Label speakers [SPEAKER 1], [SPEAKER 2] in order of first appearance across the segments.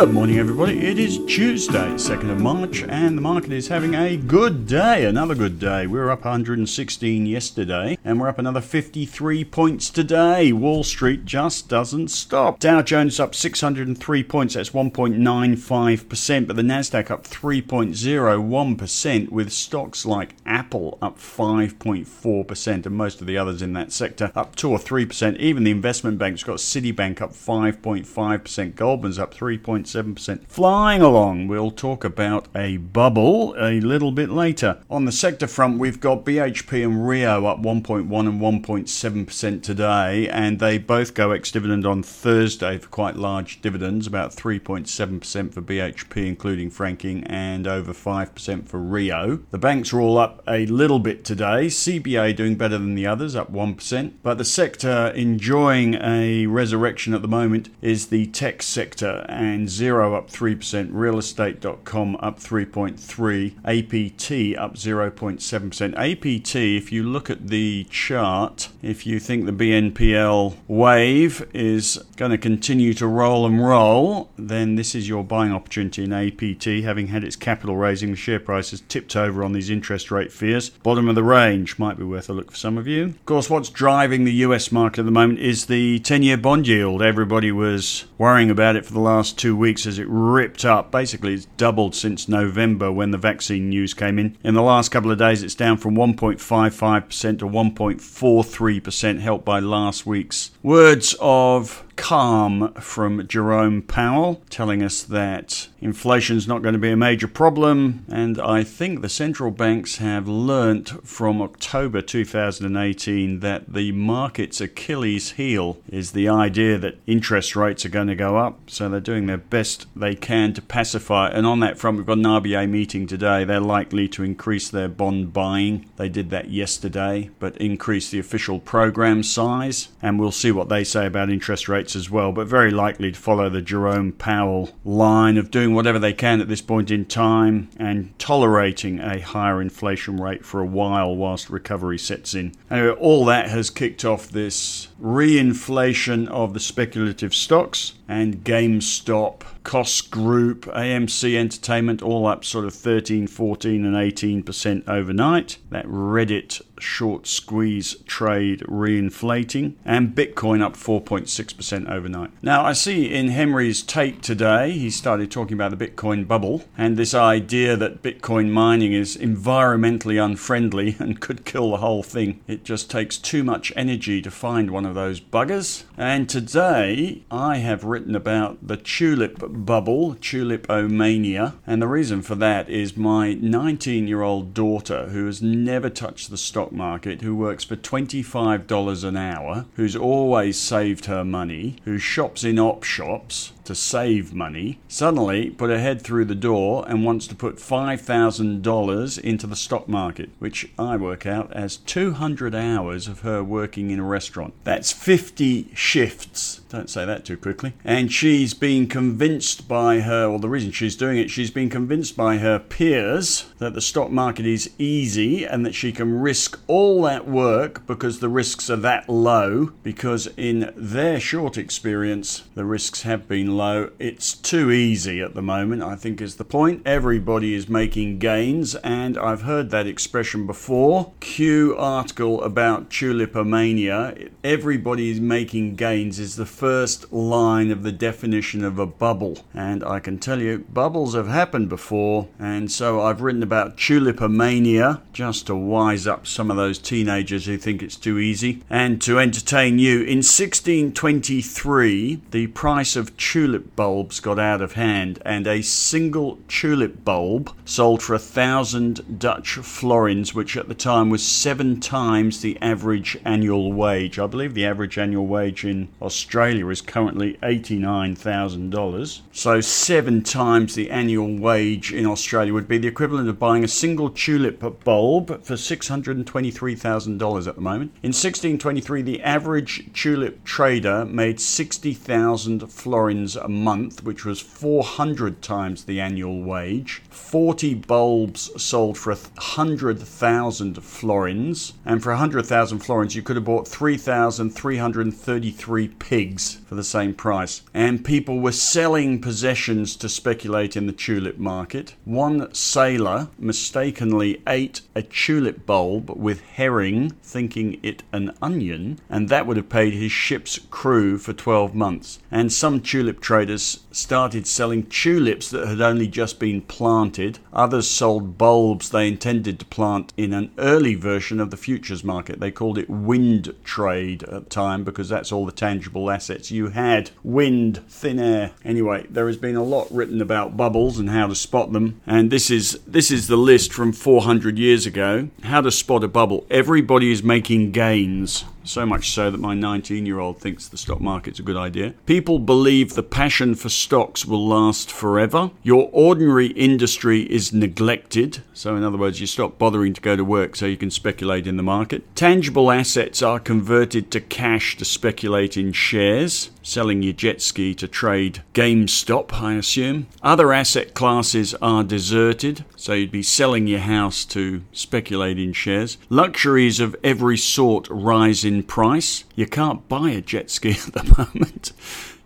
[SPEAKER 1] Good morning, everybody. It is Tuesday, 2nd of March, and the market is having a good day. Another good day. We were up 116 yesterday, and we're up another 53 points today. Wall Street just doesn't stop. Dow Jones up 603 points, that's 1.95%, but the Nasdaq up 3.01%, with stocks like Apple up 5.4%, and most of the others in that sector up 2 or 3%. Even the investment banks got Citibank up 5.5%, Goldman's up 3. 0.7%. Flying along, we'll talk about a bubble a little bit later. On the sector front, we've got BHP and Rio up 1.1 and 1.7% today, and they both go ex dividend on Thursday for quite large dividends, about 3.7% for BHP, including franking, and over 5% for Rio. The banks are all up a little bit today. CBA doing better than the others, up 1%, but the sector enjoying a resurrection at the moment is the tech sector, and Xero up 3%, realestate.com up 3.3, APT up 0.7%. APT, if you look at the chart, if you think the BNPL wave is going to continue to roll and roll, then this is your buying opportunity in APT. Having had its capital raising, the share price has tipped over on these interest rate fears. Bottom of the range might be worth a look for some of you. Of course, what's driving the US market at the moment is the 10 year bond yield. Everybody was worrying about it for the last two weeks as it ripped up. Basically, it's doubled since November when the vaccine news came in. In the last couple of days, it's down from 1.55% to 1.43%, helped by last week's words of calm from Jerome Powell, telling us that inflation is not going to be a major problem. And I think the central banks have learnt from October 2018 that the market's Achilles heel is the idea that interest rates are going to go up. So they're doing their best they can to pacify. And on that front, we've got an RBA meeting today. They're likely to increase their bond buying. They did that yesterday, but increase the official program size. And we'll see what they say about interest rates as well, but very likely to follow the Jerome Powell line of doing whatever they can at this point in time and tolerating a higher inflation rate for a while whilst recovery sets in. Anyway, all that has kicked off this reinflation of the speculative stocks and GameStop, Koss Corp, AMC Entertainment, all up sort of 13, 14, and 18% overnight. That Reddit short squeeze trade reinflating, and Bitcoin up 4.6% overnight. Now, I see in Henry's take today, he started talking about the Bitcoin bubble and this idea that Bitcoin mining is environmentally unfriendly and could kill the whole thing. It just takes too much energy to find one of those buggers. And today, I have written about the tulip bubble, tulipomania, and the reason for that is my 19 year old daughter, who has never touched the stock market who works for $25 an hour, who's always saved her money, who shops in op shops, to save money, suddenly put her head through the door and wants to put $5,000 into the stock market, which I work out as 200 hours of her working in a restaurant. That's 50 shifts. Don't say that too quickly. And she's been convinced by her, or the reason she's doing it, she's been convinced by her peers that the stock market is easy and that she can risk all that work because the risks are that low, because in their short experience, the risks have been low. It's too easy at the moment, I think, is the point. Everybody is making gains, and I've heard that expression before. Q article about tulipomania. Everybody is making gains is the first line of the definition of a bubble. And I can tell you, bubbles have happened before, and so I've written about tulipomania just to wise up some of those teenagers who think it's too easy and to entertain you. In 1623, the price of tulip tulip bulbs got out of hand, and a single tulip bulb sold for a thousand Dutch florins, which at the time was seven times the average annual wage. I believe the average annual wage in Australia is currently $89,000. So, seven times the annual wage in Australia would be the equivalent of buying a single tulip bulb for $623,000 at the moment. In 1623, the average tulip trader made 60,000 florins a month, which was 400 times the annual wage. 40 bulbs sold for 100,000 florins. And for 100,000 florins, you could have bought 3,333 pigs for the same price. And people were selling possessions to speculate in the tulip market. One sailor mistakenly ate a tulip bulb with herring, thinking it an onion, and that would have paid his ship's crew for 12 months. And some tulip traders started selling tulips that had only just been planted. Others sold bulbs they intended to plant in an early version of the futures market. They called it wind trade at the time because that's all the tangible assets you had wind, thin air. Anyway, there has been a lot written about bubbles and how to spot them, and this is this is the list from 400 years ago. How to spot a bubble. Everybody is making gains. So much so that my 19 year old thinks the stock market's a good idea. People believe the passion for stocks will last forever. Your ordinary industry is neglected. So, in other words, you stop bothering to go to work so you can speculate in the market. Tangible assets are converted to cash to speculate in shares selling your jet ski to trade GameStop, I assume. Other asset classes are deserted, so you'd be selling your house to speculate in shares. Luxuries of every sort rise in price. You can't buy a jet ski at the moment.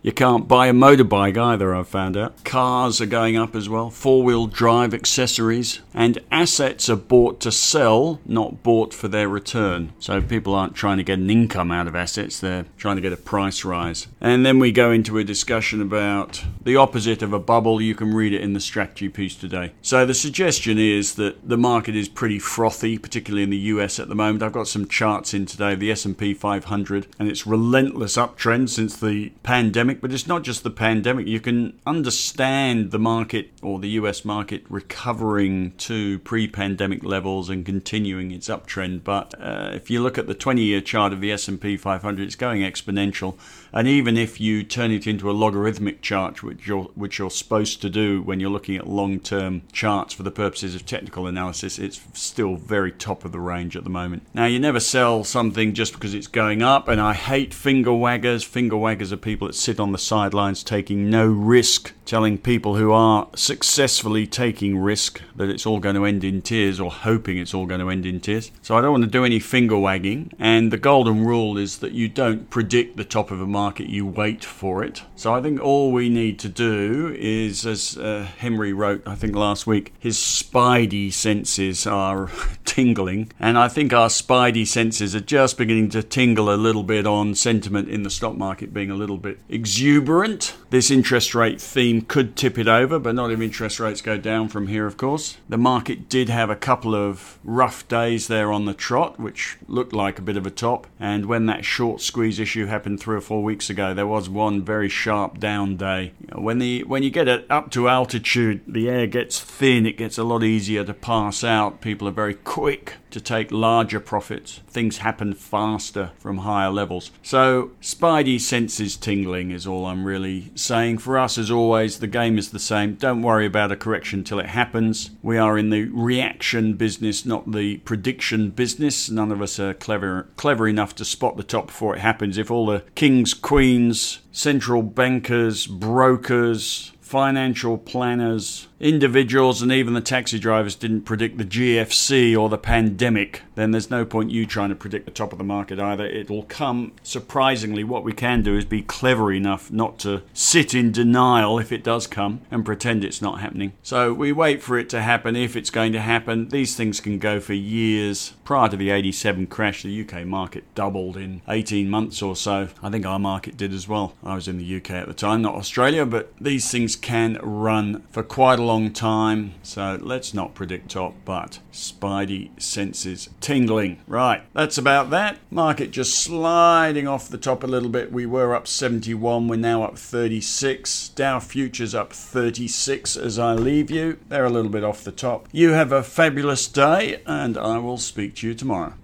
[SPEAKER 1] You can't buy a motorbike either, I've found out. Cars are going up as well, four wheel drive accessories, and assets are bought to sell, not bought for their return. So people aren't trying to get an income out of assets, they're trying to get a price rise. And then we go into a discussion about the opposite of a bubble. You can read it in the strategy piece today. So the suggestion is that the market is pretty frothy, particularly in the US at the moment. I've got some charts in today, the S&P 500, and its relentless uptrend since the pandemic pandemic, but it's not just the pandemic. You can understand the market or the US market recovering to pre pandemic levels and continuing its uptrend. But uh, if you look at the 20 year chart of the S&P 500, it's going exponential. And even if you turn it into a logarithmic chart, which you're, which you're supposed to do when you're looking at long term charts for the purposes of technical analysis, it's still very top of the range at the moment. Now, you never sell something just because it's going up, and I hate finger waggers. Finger waggers are people that sit on the sidelines taking no risk, telling people who are successfully taking risk that it's all going to end in tears or hoping it's all going to end in tears. So I don't want to do any finger wagging. And the golden rule is that you don't predict the top of a market you wait for it. So I think all we need to do is, as uh, Henry wrote, I think last week, his spidey senses are tingling. And I think our spidey senses are just beginning to tingle a little bit on sentiment in the stock market being a little bit exuberant. This interest rate theme could tip it over, but not if interest rates go down from here, of course. The market did have a couple of rough days there on the trot, which looked like a bit of a top. And when that short squeeze issue happened three or four weeks ago, there was one very sharp down day. When the when you get it up to altitude, the air gets thin. It gets a lot easier to pass out. People are very quick to take larger profits. Things happen faster from higher levels. So, spidey senses tingling is all I'm really saying. For us, as always, the game is the same. Don't worry about a correction till it happens. We are in the reaction business, not the prediction business. None of us are clever clever enough to spot the top before it happens. If all the kings, queens, central bankers, brokers, financial planners, individuals, and even the taxi drivers didn't predict the GFC or the pandemic, then there's no point you trying to predict the top of the market either. It'll come. Surprisingly, what we can do is be clever enough not to sit in denial if it does come and pretend it's not happening. So we wait for it to happen if it's going to happen. These things can go for years. Prior to the 87 crash, the UK market doubled in 18 months or so. I think our market did as well. I was in the UK at the time, not Australia, but these things can run for quite a long time. So let's not predict top, but spidey senses tingling. Right, that's about that. Market just sliding off the top a little bit. We were up 71, we're now up 36. Dow futures up 36 as I leave you. They're a little bit off the top. You have a fabulous day, and I will speak to you tomorrow.